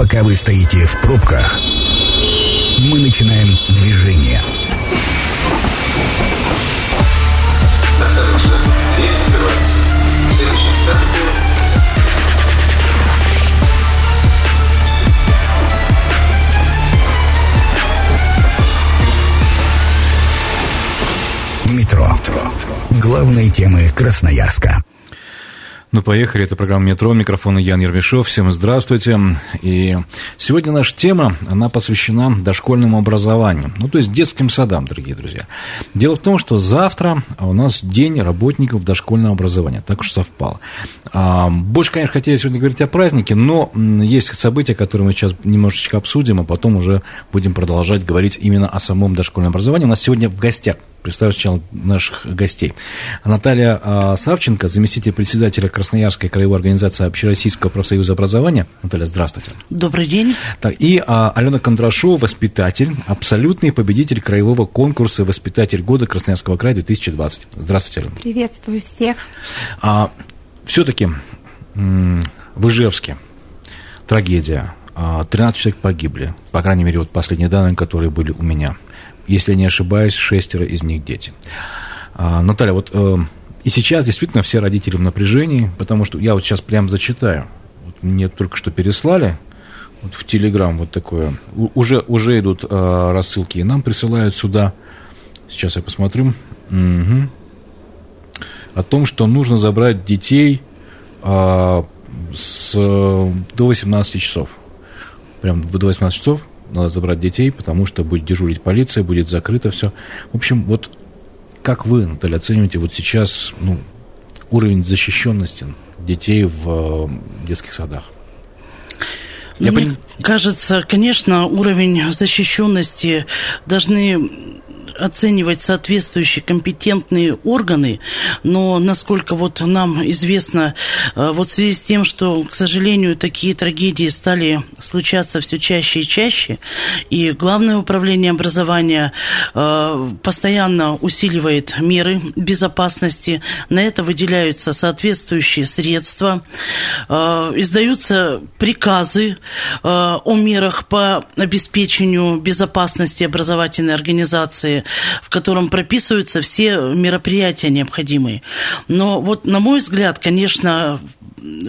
Пока вы стоите в пробках, мы начинаем движение. Осторожно, дверь закрывается. Следующая станция Метро. Главные темы Красноярска. Ну, поехали. Это программа «Метро». Микрофон Ян Ермешов. Всем здравствуйте. И сегодня наша тема, она посвящена дошкольному образованию. Ну, то есть детским садам, дорогие друзья. Дело в том, что завтра у нас день работников дошкольного образования. Так уж совпало. А, больше, конечно, хотели сегодня говорить о празднике, но есть события, которые мы сейчас немножечко обсудим, а потом уже будем продолжать говорить именно о самом дошкольном образовании. У нас сегодня в гостях представлю сначала наших гостей. Наталья а, Савченко, заместитель председателя Красноярской краевой организации Общероссийского профсоюза образования. Наталья, здравствуйте. Добрый день. Так, и а, Алена Кондрашова, воспитатель, абсолютный победитель краевого конкурса «Воспитатель года Красноярского края 2020». Здравствуйте, Алена. Приветствую всех. А, все-таки в Ижевске трагедия. 13 человек погибли, по крайней мере, вот последние данные, которые были у меня – если не ошибаюсь, шестеро из них дети. А, Наталья, вот э, и сейчас действительно все родители в напряжении, потому что я вот сейчас прям зачитаю. Вот мне только что переслали вот в Телеграм вот такое. У, уже, уже идут э, рассылки, и нам присылают сюда. Сейчас я посмотрю. Угу. О том, что нужно забрать детей э, с, до 18 часов. Прям до 18 часов надо забрать детей, потому что будет дежурить полиция, будет закрыто все. В общем, вот как вы, Наталья, оцениваете вот сейчас ну, уровень защищенности детей в э, детских садах? Мне пон... кажется, конечно, уровень защищенности должны оценивать соответствующие компетентные органы, но насколько вот нам известно, э, вот в связи с тем, что, к сожалению, такие трагедии стали случаться все чаще и чаще, и Главное управление образования э, постоянно усиливает меры безопасности, на это выделяются соответствующие средства, э, издаются приказы о мерах по обеспечению безопасности образовательной организации, в котором прописываются все мероприятия необходимые. Но вот, на мой взгляд, конечно,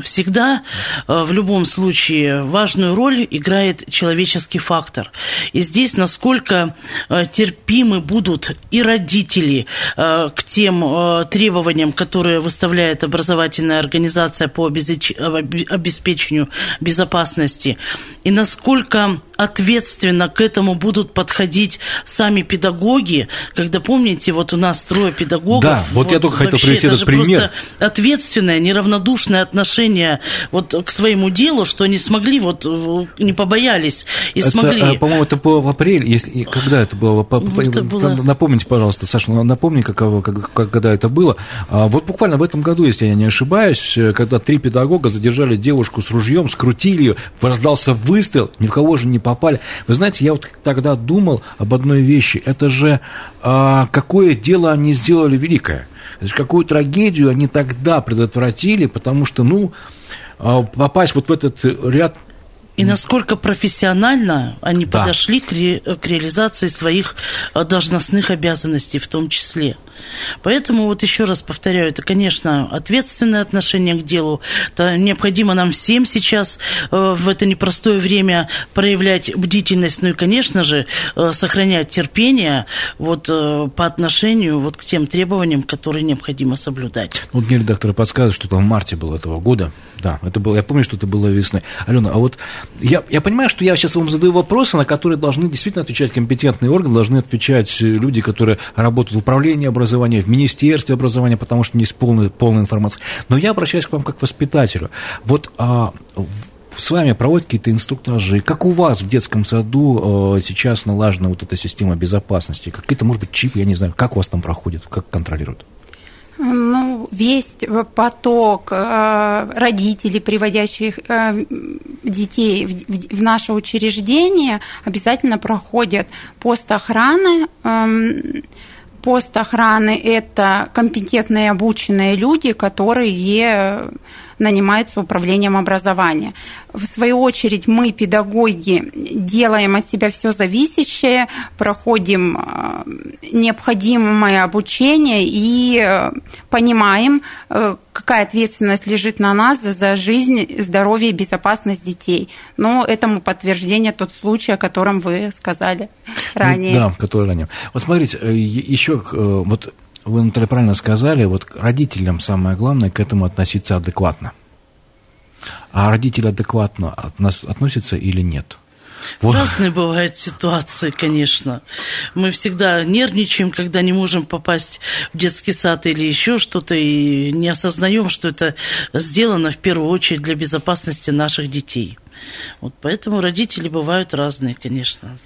всегда э, в любом случае важную роль играет человеческий фактор. И здесь насколько э, терпимы будут и родители э, к тем требованиям, которые выставляет образовательная организация по обеспечению безопасности, и насколько ответственно к этому будут подходить сами педагоги, когда, помните, вот у нас трое педагогов. Да, вот, вот я только хотел привести этот пример. ответственное, неравнодушное отношение вот к своему делу, что они смогли, вот не побоялись и это, смогли. А, по-моему, это было в апреле, если, когда это было? это было? Напомните, пожалуйста, Саша, напомни, как, как, когда это было. А, вот буквально в этом году, если я не ошибаюсь, когда три педагога задержали девушку с ружьем, скрутили ее, раздался выстрел, ни в кого же не попали попали. Вы знаете, я вот тогда думал об одной вещи. Это же а, какое дело они сделали великое. Это же какую трагедию они тогда предотвратили, потому что, ну, а, попасть вот в этот ряд и насколько профессионально они да. подошли к, ре, к реализации своих а, должностных обязанностей в том числе. Поэтому вот еще раз повторяю, это, конечно, ответственное отношение к делу. Это необходимо нам всем сейчас э, в это непростое время проявлять бдительность, ну и, конечно же, э, сохранять терпение вот э, по отношению вот к тем требованиям, которые необходимо соблюдать. Вот мне редакторы подсказывают, что это в марте было этого года. Да, это было, я помню, что это было весной. Алена, а вот я, я понимаю, что я сейчас вам задаю вопросы, на которые должны действительно отвечать компетентные органы, должны отвечать люди, которые работают в управлении образования, в Министерстве образования, потому что не есть полная, полная информация. Но я обращаюсь к вам как к воспитателю. Вот а, с вами проводят какие-то инструктажи? Как у вас в детском саду э, сейчас налажена вот эта система безопасности? Какие-то, может быть, чипы, я не знаю, как у вас там проходит, как контролируют? Ну, весь поток э, родителей, приводящих э, детей в наше учреждение, обязательно проходят пост охраны эм, пост охраны – это компетентные обученные люди, которые нанимаются управлением образования. В свою очередь мы, педагоги, делаем от себя все зависящее, проходим э, необходимое обучение и э, понимаем, э, какая ответственность лежит на нас за жизнь, здоровье и безопасность детей. Но этому подтверждение тот случай, о котором вы сказали ранее. Да, который ранее. Вот смотрите, еще вот вы, Наталья, правильно сказали, вот родителям самое главное к этому относиться адекватно. А родители адекватно относятся или нет? Вот. Разные бывают ситуации, конечно. Мы всегда нервничаем, когда не можем попасть в детский сад или еще что-то, и не осознаем, что это сделано в первую очередь для безопасности наших детей. Вот поэтому родители бывают разные, конечно.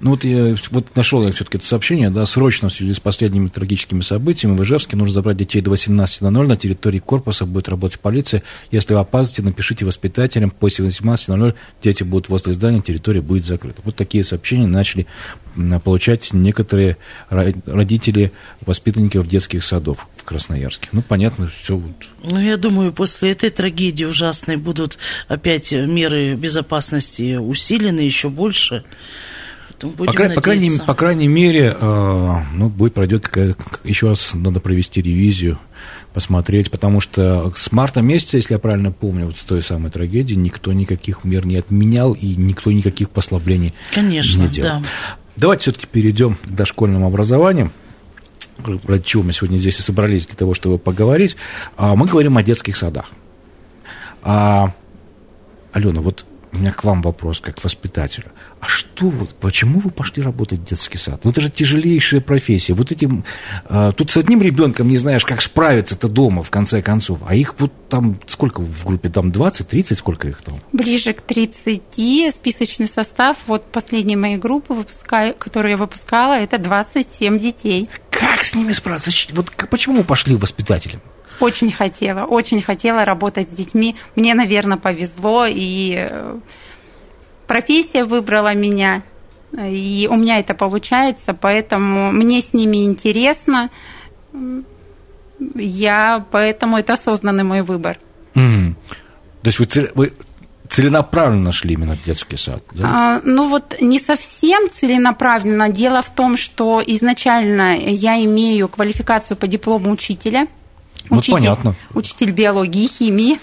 Ну вот я вот нашел я все-таки это сообщение, да, срочно в связи с последними трагическими событиями в Ижевске нужно забрать детей до 18.00 на территории корпуса, будет работать полиция. Если вы опаздываете, напишите воспитателям, после 18.00 дети будут возле здания, территория будет закрыта. Вот такие сообщения начали получать некоторые родители воспитанников детских садов в Красноярске. Ну, понятно, все. Вот. Ну, я думаю, после этой трагедии ужасной будут опять меры безопасности усилены еще больше. По, край, по, крайней, по крайней мере, э, ну, будет пройдет какая еще раз надо провести ревизию, посмотреть, потому что с марта месяца, если я правильно помню, вот с той самой трагедии, никто никаких мер не отменял и никто никаких послаблений Конечно, не делал. Да. Давайте все-таки перейдем к дошкольному образованию ради чего мы сегодня здесь и собрались для того, чтобы поговорить. А, мы говорим о детских садах. А, Алена, вот у меня к вам вопрос, как к воспитателю. А что вот, почему вы пошли работать в детский сад? Ну, это же тяжелейшая профессия. Вот этим, э, тут с одним ребенком не знаешь, как справиться-то дома, в конце концов. А их вот там, сколько в группе, там 20, 30, сколько их там? Ближе к 30. Списочный состав, вот последней моей группы, выпускаю, которую я выпускала, это 27 детей. Как с ними справиться? Вот почему вы пошли воспитателем? Очень хотела, очень хотела работать с детьми. Мне, наверное, повезло, и э, профессия выбрала меня, и у меня это получается, поэтому мне с ними интересно. Я, поэтому это осознанный мой выбор. Mm. То есть вы, вы целенаправленно шли именно в детский сад? Да? А, ну вот не совсем целенаправленно. Дело в том, что изначально я имею квалификацию по диплому учителя – ну, учитель, понятно. Учитель биологии и химии.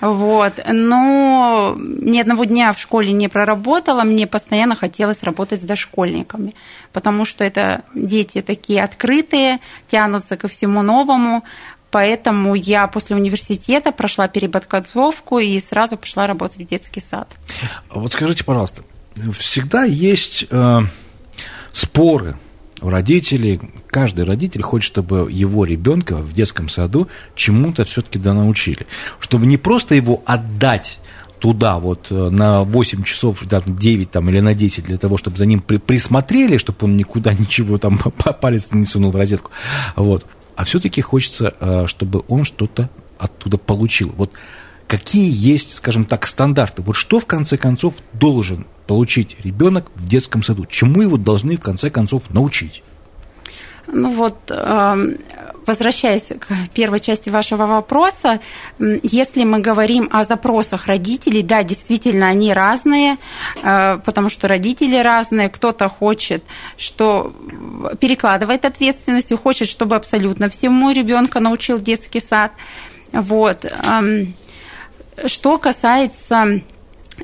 Вот. Но ни одного дня в школе не проработала, мне постоянно хотелось работать с дошкольниками, потому что это дети такие открытые, тянутся ко всему новому, поэтому я после университета прошла переподготовку и сразу пошла работать в детский сад. Вот скажите, пожалуйста, всегда есть э, споры у родителей, каждый родитель хочет, чтобы его ребенка в детском саду чему-то все-таки да научили. Чтобы не просто его отдать туда вот э, на 8 часов, да, 9 там, или на 10 для того, чтобы за ним при, присмотрели, чтобы он никуда ничего там палец не сунул в розетку. Вот. А все-таки хочется, э, чтобы он что-то оттуда получил. Вот какие есть, скажем так, стандарты? Вот что в конце концов должен получить ребенок в детском саду? Чему его должны в конце концов научить? Ну вот, эм, возвращаясь к первой части вашего вопроса, если мы говорим о запросах родителей, да, действительно, они разные, э, потому что родители разные, кто-то хочет, что перекладывает ответственность и хочет, чтобы абсолютно всему ребенка научил детский сад. Вот. Что касается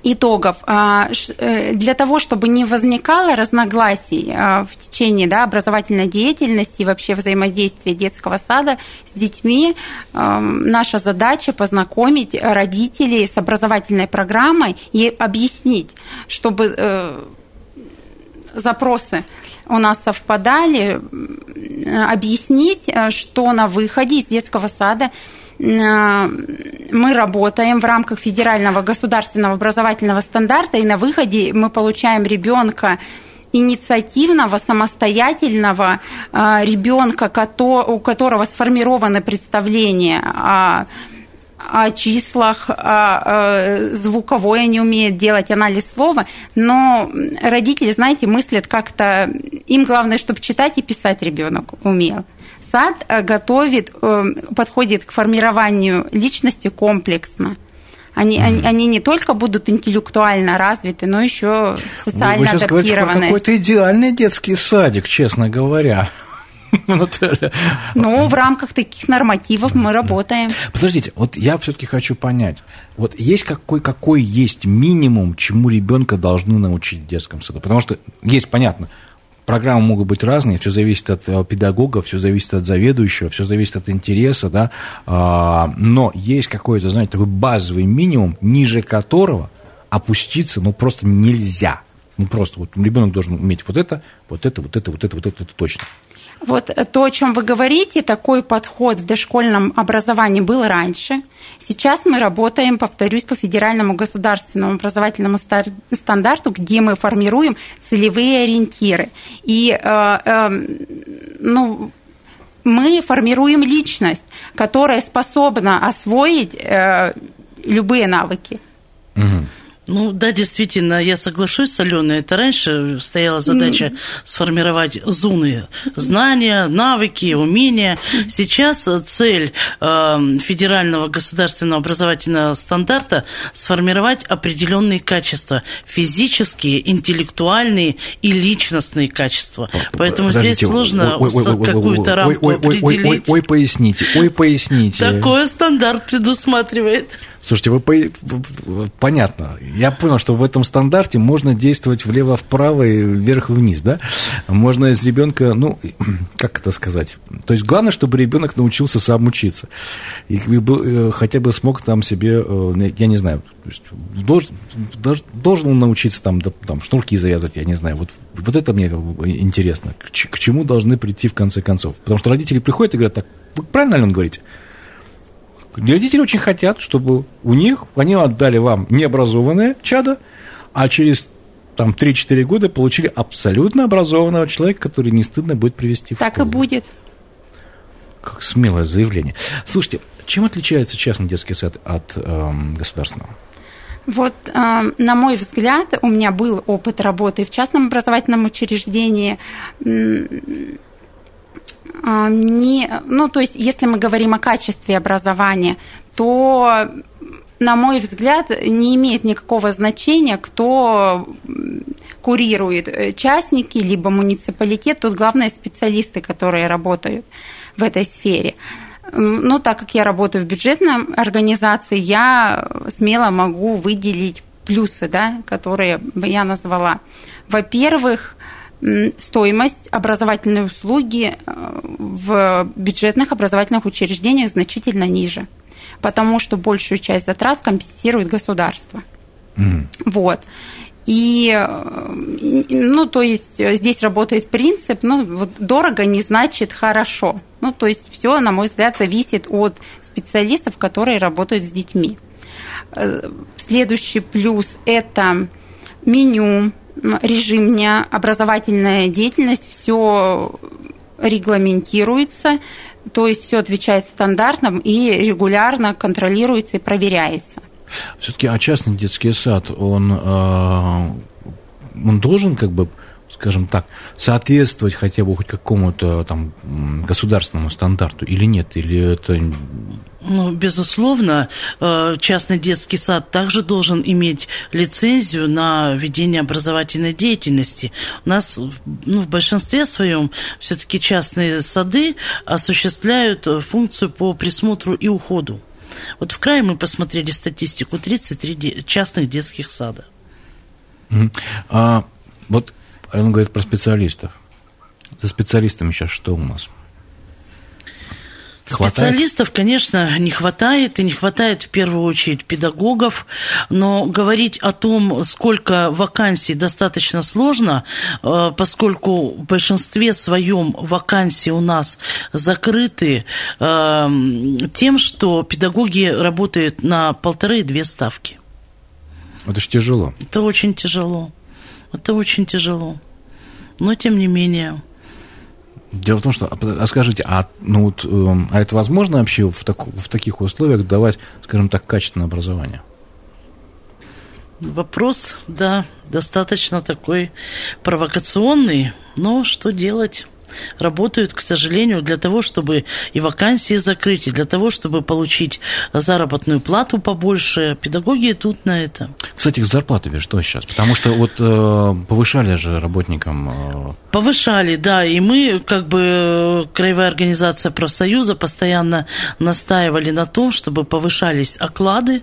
итогов. А, э, для того, чтобы не возникало разногласий а, в течение да, образовательной деятельности и вообще взаимодействия детского сада с детьми, наша задача познакомить родителей с образовательной программой и объяснить, чтобы э, запросы у нас совпадали, объяснить, э, что на выходе из детского сада мы работаем в рамках федерального государственного образовательного стандарта, и на выходе мы получаем ребенка инициативного, самостоятельного э, ребенка, у которого сформировано представление о о числах, о, звуковое не умеет делать анализ слова, но родители, знаете, мыслят как-то, им главное, чтобы читать и писать ребенок умел Сад э, готовит, э, подходит к формированию личности комплексно. Они, mm-hmm. они, они не только будут интеллектуально развиты, но еще социально Вы, вы адаптированы. какой-то идеальный детский садик, честно говоря. Ну, в рамках таких нормативов мы работаем. Подождите, вот я все-таки хочу понять. Вот есть какой, какой есть минимум, чему ребенка должны научить в детском саду? Потому что есть, понятно, программы могут быть разные, все зависит от э, педагога, все зависит от заведующего, все зависит от интереса, да, а, но есть какой-то, знаете, такой базовый минимум, ниже которого опуститься, ну, просто нельзя. Ну, просто вот ребенок должен уметь вот это, вот это, вот это, вот это, вот это, это точно. Вот то, о чем вы говорите, такой подход в дошкольном образовании был раньше. Сейчас мы работаем, повторюсь, по федеральному государственному образовательному стандарту, где мы формируем целевые ориентиры. И э, э, ну, мы формируем личность, которая способна освоить э, любые навыки. Угу. Ну да, действительно, я соглашусь с Аленой. Это раньше стояла задача mm. сформировать зоны знания, навыки, умения. Сейчас цель э, федерального государственного образовательного стандарта сформировать определенные качества физические, интеллектуальные и личностные качества. Поэтому Подождите, здесь сложно какую-то рамку определить. Ой, ой, ой, ой, поясните, ой, поясните. Такой стандарт предусматривает. Слушайте, вы по... понятно. Я понял, что в этом стандарте можно действовать влево-вправо и вверх-вниз, да? Можно из ребенка, ну, как это сказать? То есть главное, чтобы ребенок научился сам учиться. И э, хотя бы смог там себе, э, я не знаю, должен, должен он научиться там, там шнурки завязывать, я не знаю. Вот, вот это мне интересно. К, чему должны прийти в конце концов? Потому что родители приходят и говорят, так, правильно ли он говорите? Родители очень хотят, чтобы у них, они отдали вам необразованное чадо, а через там 3-4 года получили абсолютно образованного человека, который не стыдно будет привести в так школу. Так и будет. Как смелое заявление. Слушайте, чем отличается частный детский сад от э, государственного? Вот, э, на мой взгляд, у меня был опыт работы в частном образовательном учреждении не, ну, то есть, если мы говорим о качестве образования, то, на мой взгляд, не имеет никакого значения, кто курирует, э, частники, либо муниципалитет. Тут главное специалисты, которые работают в этой сфере. Ну, так как я работаю в бюджетной организации, я смело могу выделить плюсы, да, которые я назвала. Во-первых, стоимость образовательной услуги э, в бюджетных образовательных учреждениях значительно ниже, потому что большую часть затрат компенсирует государство. Mm. Вот. И, э, ну, то есть э, здесь работает принцип, ну, вот дорого не значит хорошо. Ну, то есть все, на мой взгляд, зависит от специалистов, которые работают с детьми. Следующий плюс – это меню, режим дня, образовательная деятельность, все регламентируется, то есть все отвечает стандартам и регулярно контролируется и проверяется. Все-таки а частный детский сад, он, э, он должен как бы скажем так, соответствовать хотя бы хоть какому-то там государственному стандарту или нет? Или это ну, безусловно, э, частный детский сад также должен иметь лицензию на ведение образовательной деятельности. У нас ну, в большинстве своем все-таки частные сады осуществляют функцию по присмотру и уходу. Вот в крае мы посмотрели статистику 33 частных детских сада. А, вот он говорит про специалистов. За специалистами сейчас что у нас? Хватает? Специалистов, конечно, не хватает, и не хватает в первую очередь педагогов, но говорить о том, сколько вакансий, достаточно сложно, э, поскольку в большинстве своем вакансии у нас закрыты э, тем, что педагоги работают на полторы-две ставки. Это же тяжело. Это очень тяжело. Это очень тяжело. Но тем не менее. Дело в том, что, а скажите, а, ну вот, эм, а это возможно вообще в, так, в таких условиях давать, скажем так, качественное образование? Вопрос, да, достаточно такой провокационный, но что делать? Работают, к сожалению, для того, чтобы и вакансии закрыть, и для того, чтобы получить заработную плату побольше. Педагоги идут на это. Кстати, к зарплатами что сейчас? Потому что вот э, повышали же работникам... Э... Повышали, да, и мы, как бы, Краевая организация профсоюза постоянно настаивали на том, чтобы повышались оклады,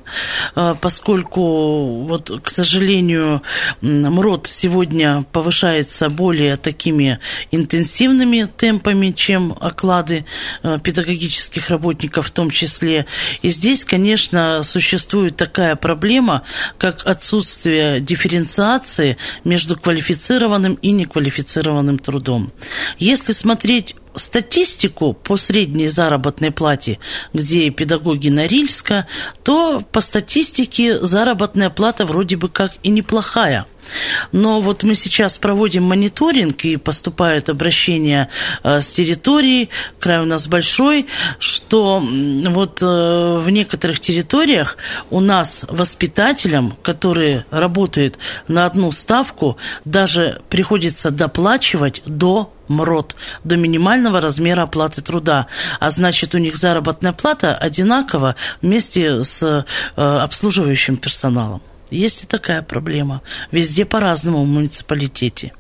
э, поскольку, вот, к сожалению, МРОД сегодня повышается более такими интенсивными темпами, чем оклады э, педагогических работников в том числе. И здесь, конечно, существует такая проблема, как отсутствие дифференциации между квалифицированным и неквалифицированным трудом. Если смотреть статистику по средней заработной плате, где педагоги Норильска, то по статистике заработная плата вроде бы как и неплохая – но вот мы сейчас проводим мониторинг, и поступают обращения э, с территории, край у нас большой, что вот э, в некоторых территориях у нас воспитателям, которые работают на одну ставку, даже приходится доплачивать до МРОД до минимального размера оплаты труда. А значит, у них заработная плата одинакова вместе с э, обслуживающим персоналом. Есть и такая проблема. Везде по-разному в муниципалитете.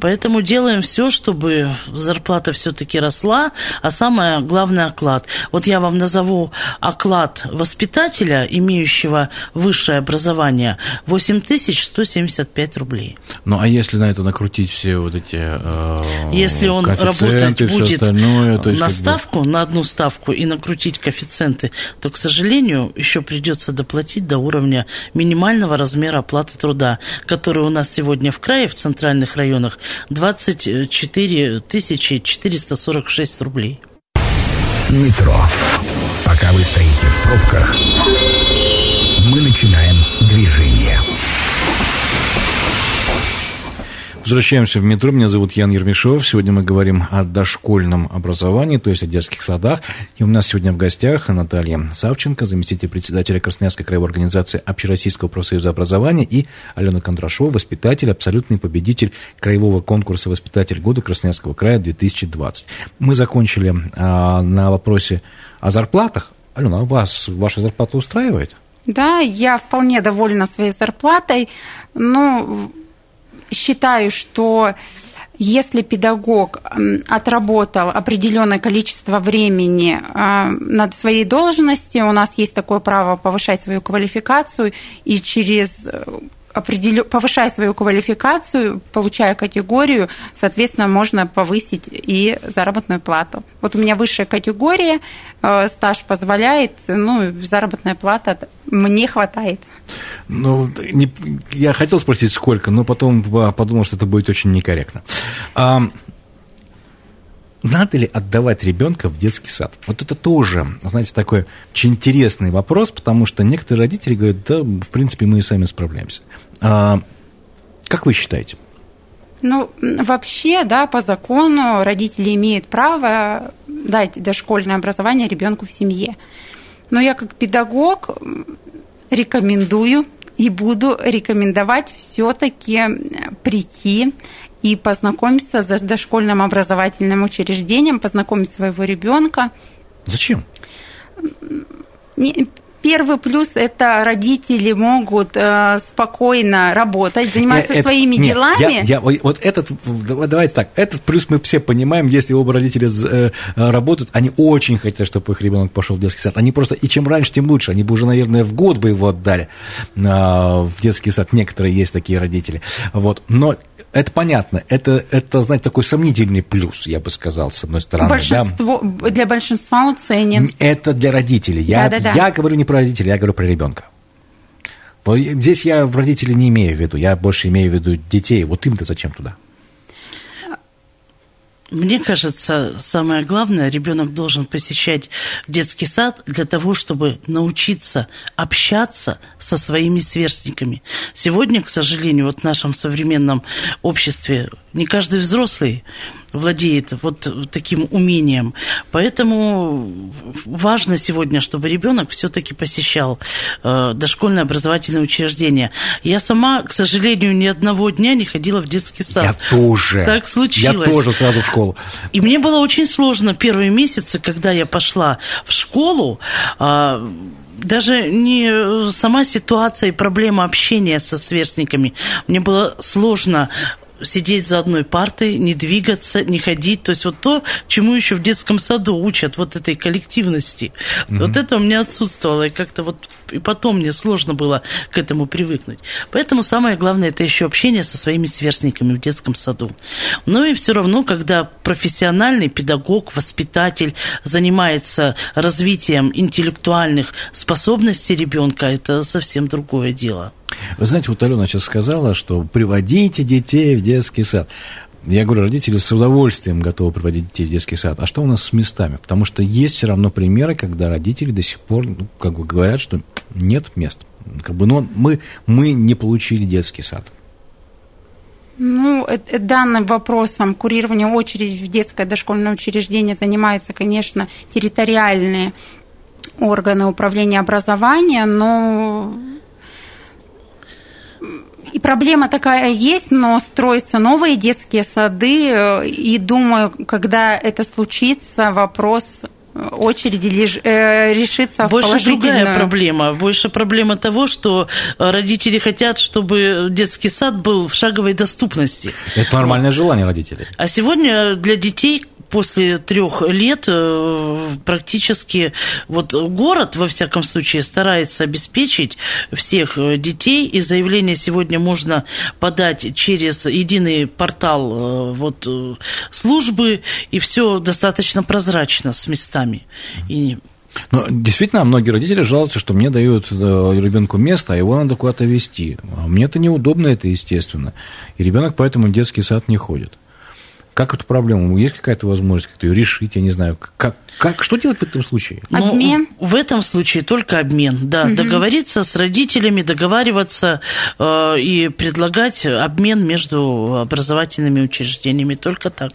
Поэтому делаем все, чтобы зарплата все-таки росла, а самое главное оклад. Вот я вам назову оклад воспитателя, имеющего высшее образование, 8175 рублей. Ну а если на это накрутить все вот эти э, Если он работать будет то есть на ставку, бы... на одну ставку и накрутить коэффициенты, то, к сожалению, еще придется доплатить до уровня минимального размера оплаты труда, который у нас сегодня в крае, в центральных районах, районах 24 446 рублей. Метро. Пока вы стоите в пробках, мы начинаем движение. Возвращаемся в метро. Меня зовут Ян Ермешов. Сегодня мы говорим о дошкольном образовании, то есть о детских садах. И у нас сегодня в гостях Наталья Савченко, заместитель председателя Красноярской краевой организации Общероссийского профсоюза образования, и Алена Кондрашова, воспитатель, абсолютный победитель краевого конкурса «Воспитатель года Красноярского края 2020». Мы закончили а, на вопросе о зарплатах. Алена, а вас ваша зарплата устраивает? Да, я вполне довольна своей зарплатой. Ну, считаю, что если педагог отработал определенное количество времени а, над своей должностью, у нас есть такое право повышать свою квалификацию, и через определю, повышая свою квалификацию, получая категорию, соответственно, можно повысить и заработную плату. Вот у меня высшая категория, э, стаж позволяет, ну, заработная плата мне хватает. Ну, не, я хотел спросить, сколько, но потом подумал, что это будет очень некорректно. Надо ли отдавать ребенка в детский сад? Вот это тоже, знаете, такой очень интересный вопрос, потому что некоторые родители говорят, да, в принципе, мы и сами справляемся. А, как вы считаете? Ну, вообще, да, по закону родители имеют право дать дошкольное образование ребенку в семье. Но я как педагог рекомендую и буду рекомендовать все-таки прийти и познакомиться с дошкольным образовательным учреждением, познакомить своего ребенка. Зачем? Первый плюс – это родители могут э, спокойно работать, заниматься это, своими нет, делами. Я, я, вот этот, давайте так, этот плюс мы все понимаем, если оба родителя э, работают, они очень хотят, чтобы их ребенок пошел в детский сад. Они просто, и чем раньше, тем лучше. Они бы уже, наверное, в год бы его отдали э, в детский сад. Некоторые есть такие родители. Вот. Но это понятно. Это, это, знаете, такой сомнительный плюс, я бы сказал, с одной стороны. Большинство, да. Для большинства он ценен. Это для родителей. Я, да, да, да. я говорю не про родителей, я говорю про ребенка. Здесь я родителей не имею в виду, я больше имею в виду детей. Вот им-то зачем туда? Мне кажется, самое главное, ребенок должен посещать детский сад для того, чтобы научиться общаться со своими сверстниками. Сегодня, к сожалению, вот в нашем современном обществе Не каждый взрослый владеет вот таким умением. Поэтому важно сегодня, чтобы ребенок все-таки посещал э, дошкольное образовательное учреждение. Я сама, к сожалению, ни одного дня не ходила в детский сад. Я тоже. Так случилось. Я тоже сразу в школу. И мне было очень сложно первые месяцы, когда я пошла в школу. Э, даже не сама ситуация и проблема общения со сверстниками. Мне было сложно сидеть за одной партой, не двигаться, не ходить. То есть вот то, чему еще в детском саду учат, вот этой коллективности. Mm-hmm. Вот это у меня отсутствовало. И как-то вот и потом мне сложно было к этому привыкнуть. Поэтому самое главное это еще общение со своими сверстниками в детском саду. Но и все равно, когда профессиональный педагог, воспитатель занимается развитием интеллектуальных способностей ребенка, это совсем другое дело. Вы знаете, вот Алена сейчас сказала, что приводите детей в детский сад. Я говорю, родители с удовольствием готовы приводить детей в детский сад. А что у нас с местами? Потому что есть все равно примеры, когда родители до сих пор ну, как бы говорят, что нет мест. Как бы, ну, мы, мы не получили детский сад. Ну, данным вопросом курирования очереди в детское дошкольное учреждение занимаются, конечно, территориальные органы управления образования, но и проблема такая есть, но строятся новые детские сады, э, и думаю, когда это случится, вопрос очереди лишь, э, решится Больше в другая проблема. Больше проблема того, что родители хотят, чтобы детский сад был в шаговой доступности. Это нормальное желание родителей. А сегодня для детей после трех лет э, практически вот город, во всяком случае, старается обеспечить всех э, детей, и заявление сегодня можно подать через единый портал э, вот, службы, и все достаточно прозрачно с местами. И но действительно, многие родители жалуются, что мне дают ребенку место, а его надо куда-то вести. А мне это неудобно, это естественно. И ребенок поэтому в детский сад не ходит. Как эту проблему? Есть какая-то возможность как-то ее решить? Я не знаю. Как, как, что делать в этом случае? Ну, обмен? Ну, в этом случае только обмен, да. Угу. Договориться с родителями, договариваться э, и предлагать обмен между образовательными учреждениями. Только так.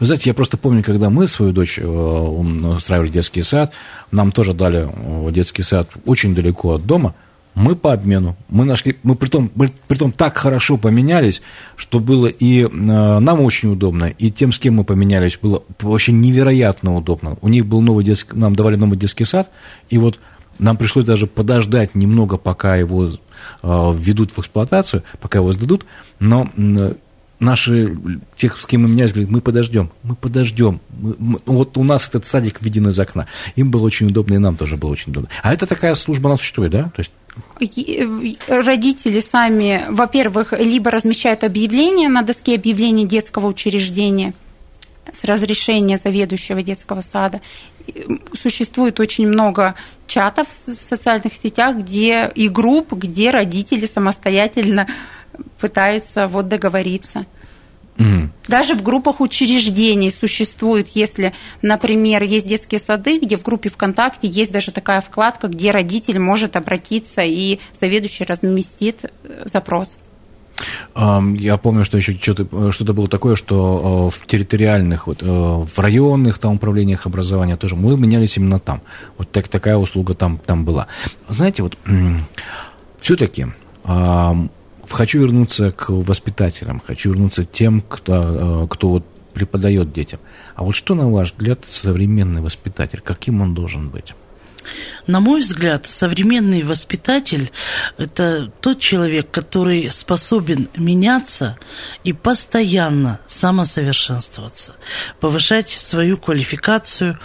Вы знаете, я просто помню, когда мы свою дочь э, устраивали детский сад, нам тоже дали э, детский сад очень далеко от дома – мы по обмену, мы нашли, мы притом, притом так хорошо поменялись, что было и э, нам очень удобно, и тем, с кем мы поменялись, было вообще невероятно удобно. У них был новый детский, нам давали новый детский сад, и вот нам пришлось даже подождать немного, пока его э, введут в эксплуатацию, пока его сдадут, но э, наши, тех, с кем мы менялись, говорят, мы подождем, мы подождем. Мы, мы, вот у нас этот садик виден из окна. Им было очень удобно, и нам тоже было очень удобно. А это такая служба, она существует, да? То есть родители сами, во-первых, либо размещают объявление на доске объявлений детского учреждения с разрешения заведующего детского сада. Существует очень много чатов в социальных сетях где, и групп, где родители самостоятельно пытаются вот договориться. Mm. Даже в группах учреждений существует, если, например, есть детские сады, где в группе ВКонтакте есть даже такая вкладка, где родитель может обратиться и заведующий разместит э, запрос. Я помню, что еще что-то, что-то было такое, что э, в территориальных, вот, э, в районных там, управлениях образования тоже мы менялись именно там. Вот так, такая услуга там, там была. Знаете, вот все-таки хочу вернуться к воспитателям, хочу вернуться к тем, кто, э, кто вот преподает детям. А вот что, на ваш взгляд, современный воспитатель, каким он должен быть? На мой взгляд, современный воспитатель – это тот человек, который способен меняться и постоянно самосовершенствоваться, повышать свою квалификацию,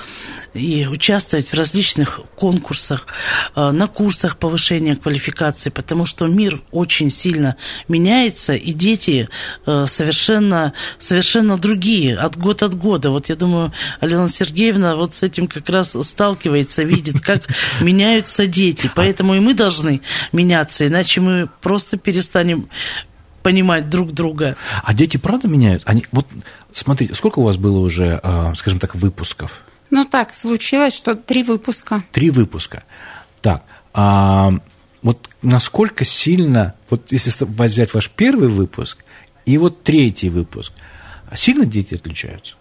и участвовать в различных конкурсах, э, на курсах повышения квалификации, потому что мир очень сильно меняется, и дети э, совершенно, совершенно другие от года от года. Вот я думаю, Алена Сергеевна вот с этим как раз сталкивается, видит, как меняются дети. Поэтому и мы должны меняться, иначе мы просто перестанем понимать друг друга. А дети правда меняют? Они, вот смотрите, сколько у вас было уже, э, скажем так, выпусков? Ну так, случилось, что три выпуска. Три выпуска. Так, а вот насколько сильно, вот если взять ваш первый выпуск и вот третий выпуск. Сильно дети отличаются?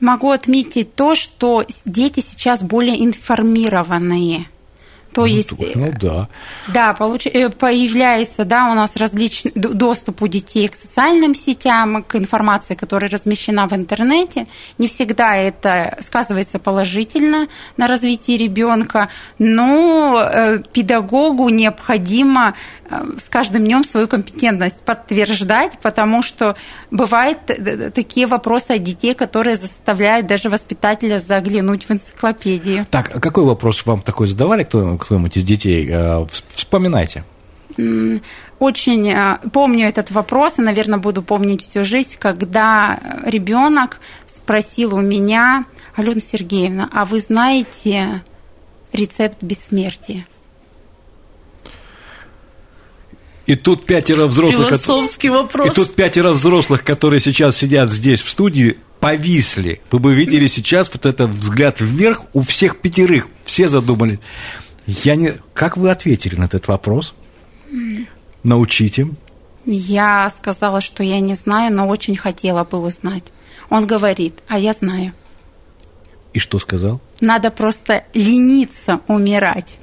Могу отметить то, что дети сейчас более информированные. То ну, есть, ну да. Да, получ... Э, появляется, да, у нас различный доступ у детей к социальным сетям, к информации, которая размещена в интернете. Не всегда это сказывается положительно на развитии ребенка, но э, педагогу необходимо э, с каждым днем свою компетентность подтверждать, потому что бывают такие вопросы от детей, которые заставляют даже воспитателя заглянуть в энциклопедию. Так, а какой вопрос вам такой задавали, кто, кто-нибудь из детей? Э, вспоминайте. Очень э, помню этот вопрос и, наверное, буду помнить всю жизнь, когда ребенок спросил у меня, Алена Сергеевна, а вы знаете рецепт бессмертия? И тут пятеро взрослых... Философский вопрос. И тут пятеро взрослых, которые сейчас сидят здесь в студии, повисли. Вы бы видели сейчас вот этот взгляд вверх у всех пятерых. Все задумались. Я не... Как вы ответили на этот вопрос? Научите. Я сказала, что я не знаю, но очень хотела бы узнать. Он говорит, а я знаю. И что сказал? Надо просто лениться умирать.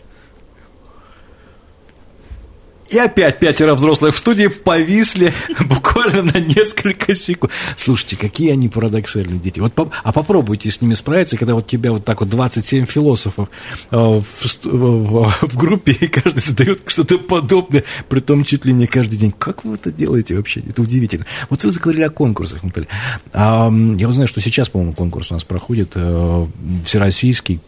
И опять пятеро взрослых в студии повисли буквально на несколько секунд. Слушайте, какие они парадоксальные дети. Вот, а попробуйте с ними справиться, когда вот тебя вот так вот 27 философов э, в, в, в группе, и каждый задает что-то подобное, при том чуть ли не каждый день. Как вы это делаете вообще? Это удивительно. Вот вы заговорили о конкурсах, Наталья. Я знаю, что сейчас, по-моему, конкурс у нас проходит э, всероссийский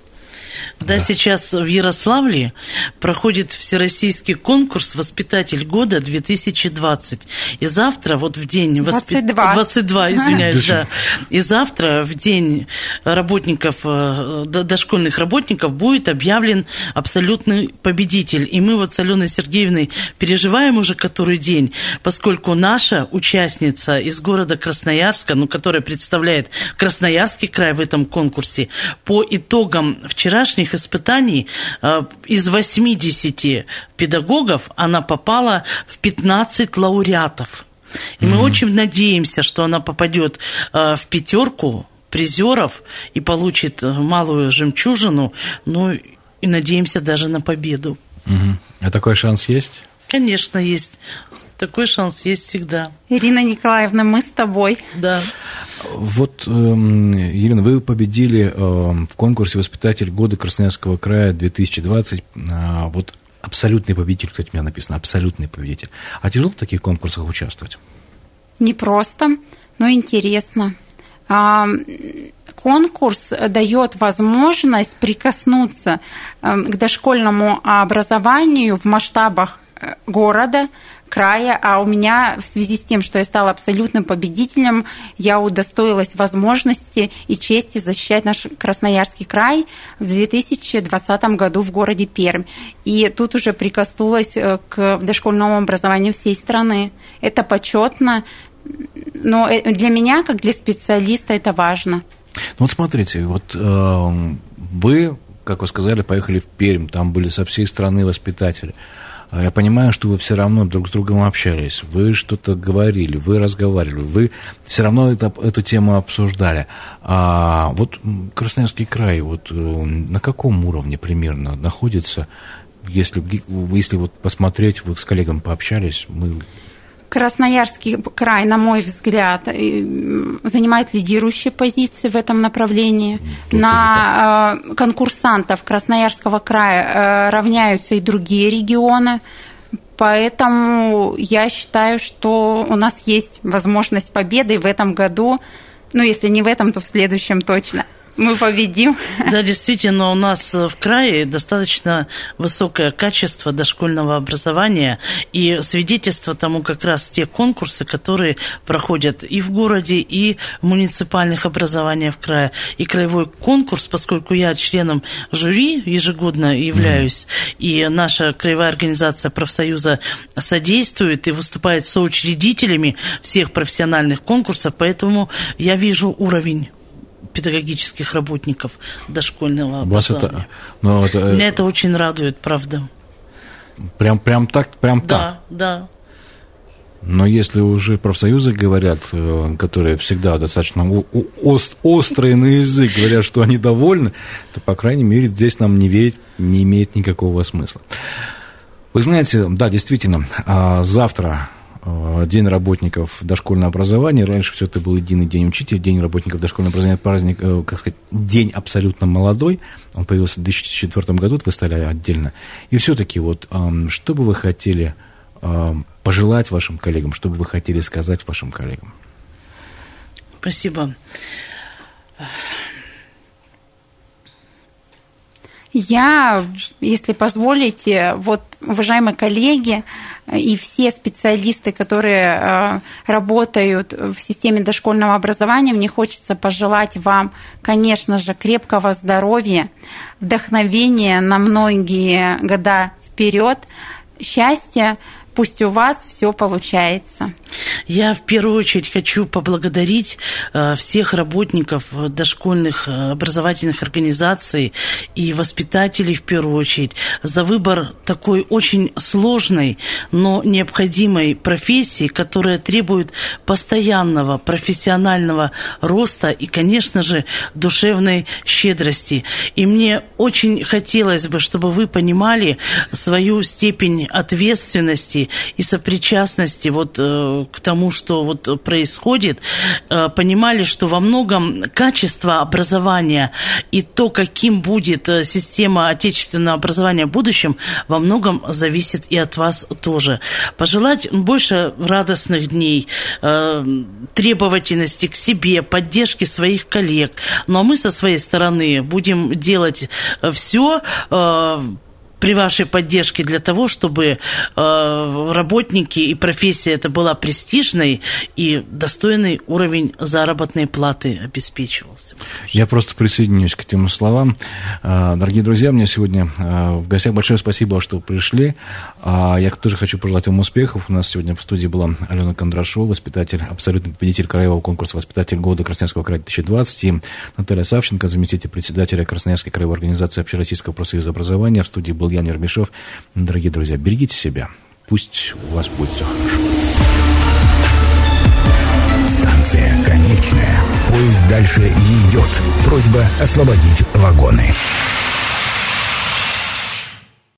да, да, сейчас в Ярославле проходит всероссийский конкурс «Воспитатель года 2020». И завтра, вот в день... 22. 22, извиняюсь, да. И завтра, в день работников, э, дошкольных работников, будет объявлен абсолютный победитель. И мы вот с Аленой Сергеевной переживаем уже который день, поскольку наша участница из города Красноярска, ну, которая представляет Красноярский край в этом конкурсе, по итогам вчерашних домашних испытаний э, из 80 педагогов она попала в 15 лауреатов. И mm-hmm. мы очень надеемся, что она попадет э, в пятерку призеров и получит э, малую жемчужину, ну и надеемся даже на победу. Угу. А такой шанс есть? Конечно, есть. Такой шанс есть всегда. Ирина Николаевна, мы с тобой. Да. Вот, эм, Елена, вы победили эм, в конкурсе «Воспитатель года Красноярского края 2020». А, вот абсолютный победитель, кстати, у меня написано, абсолютный победитель. А тяжело в таких конкурсах участвовать? Не просто, но интересно. А, конкурс дает возможность прикоснуться эм, к дошкольному образованию в масштабах города, края, а у меня в связи с тем, что я стала абсолютным победителем, я удостоилась возможности и чести защищать наш Красноярский край в 2020 году в городе Пермь. И тут уже прикоснулась э, к дошкольному образованию всей страны. Это почетно, но э, для меня, как для специалиста, это важно. Ну вот смотрите, вот э, вы, как вы сказали, поехали в Пермь, там были со всей страны воспитатели. А я понимаю, что вы все равно друг с другом общались, вы что-то говорили, вы разговаривали, вы все равно это, эту тему обсуждали. А вот Красноярский край, вот э, на каком уровне примерно находится, если, если вот посмотреть, вот с коллегами пообщались, мы Красноярский край, на мой взгляд, э, занимает лидирующие позиции в этом направлении. Тут на э, конкурсантов Красноярского края э, равняются и другие регионы. Поэтому я считаю, что у нас есть возможность победы в этом году. Ну, если не в этом, то в следующем точно мы победим. Да, действительно, у нас в крае достаточно высокое качество дошкольного образования, и свидетельство тому как раз те конкурсы, которые проходят и в городе, и в муниципальных образованиях в крае. И краевой конкурс, поскольку я членом жюри ежегодно являюсь, mm. и наша краевая организация профсоюза содействует и выступает соучредителями всех профессиональных конкурсов, поэтому я вижу уровень педагогических работников дошкольного Вас образования. Это, ну, это, Меня это очень радует, правда. Прям, прям так, прям да, так? Да, Но если уже профсоюзы говорят, э, которые всегда достаточно ост, острые на язык, говорят, что они довольны, то, по крайней мере, здесь нам не верить не имеет никакого смысла. Вы знаете, да, действительно, а, завтра День работников дошкольного образования. Раньше все это был единый день учителя, День работников дошкольного образования, праздник, э, как сказать, день абсолютно молодой. Он появился в 2004 году, вы стали отдельно. И все-таки вот, что бы вы хотели пожелать вашим коллегам, что бы вы хотели сказать вашим коллегам? Спасибо. Я, если позволите, вот, уважаемые коллеги и все специалисты, которые э, работают в системе дошкольного образования, мне хочется пожелать вам, конечно же, крепкого здоровья, вдохновения на многие года вперед, счастья, пусть у вас все получается. Я в первую очередь хочу поблагодарить э, всех работников дошкольных э, образовательных организаций и воспитателей в первую очередь за выбор такой очень сложной, но необходимой профессии, которая требует постоянного профессионального роста и, конечно же, душевной щедрости. И мне очень хотелось бы, чтобы вы понимали свою степень ответственности и сопричастности вот э, к тому, что вот происходит, э, понимали, что во многом качество образования и то, каким будет э, система отечественного образования в будущем, во многом зависит и от вас тоже. Пожелать больше радостных дней, требовательности к себе, поддержки своих коллег. Ну а мы со своей стороны будем делать все, при вашей поддержке для того, чтобы э, работники и профессия это была престижной и достойный уровень заработной платы обеспечивался. Я просто присоединюсь к этим словам. Э, дорогие друзья, мне сегодня э, в гостях большое спасибо, что пришли. А я тоже хочу пожелать вам успехов. У нас сегодня в студии была Алена Кондрашова, воспитатель, абсолютный победитель краевого конкурса «Воспитатель года Красноярского края 2020», и Наталья Савченко, заместитель председателя Красноярской краевой организации Общероссийского профсоюза образования. В студии был Ян Ермешов. Дорогие друзья, берегите себя. Пусть у вас будет все хорошо. Станция конечная. Поезд дальше не идет. Просьба освободить вагоны.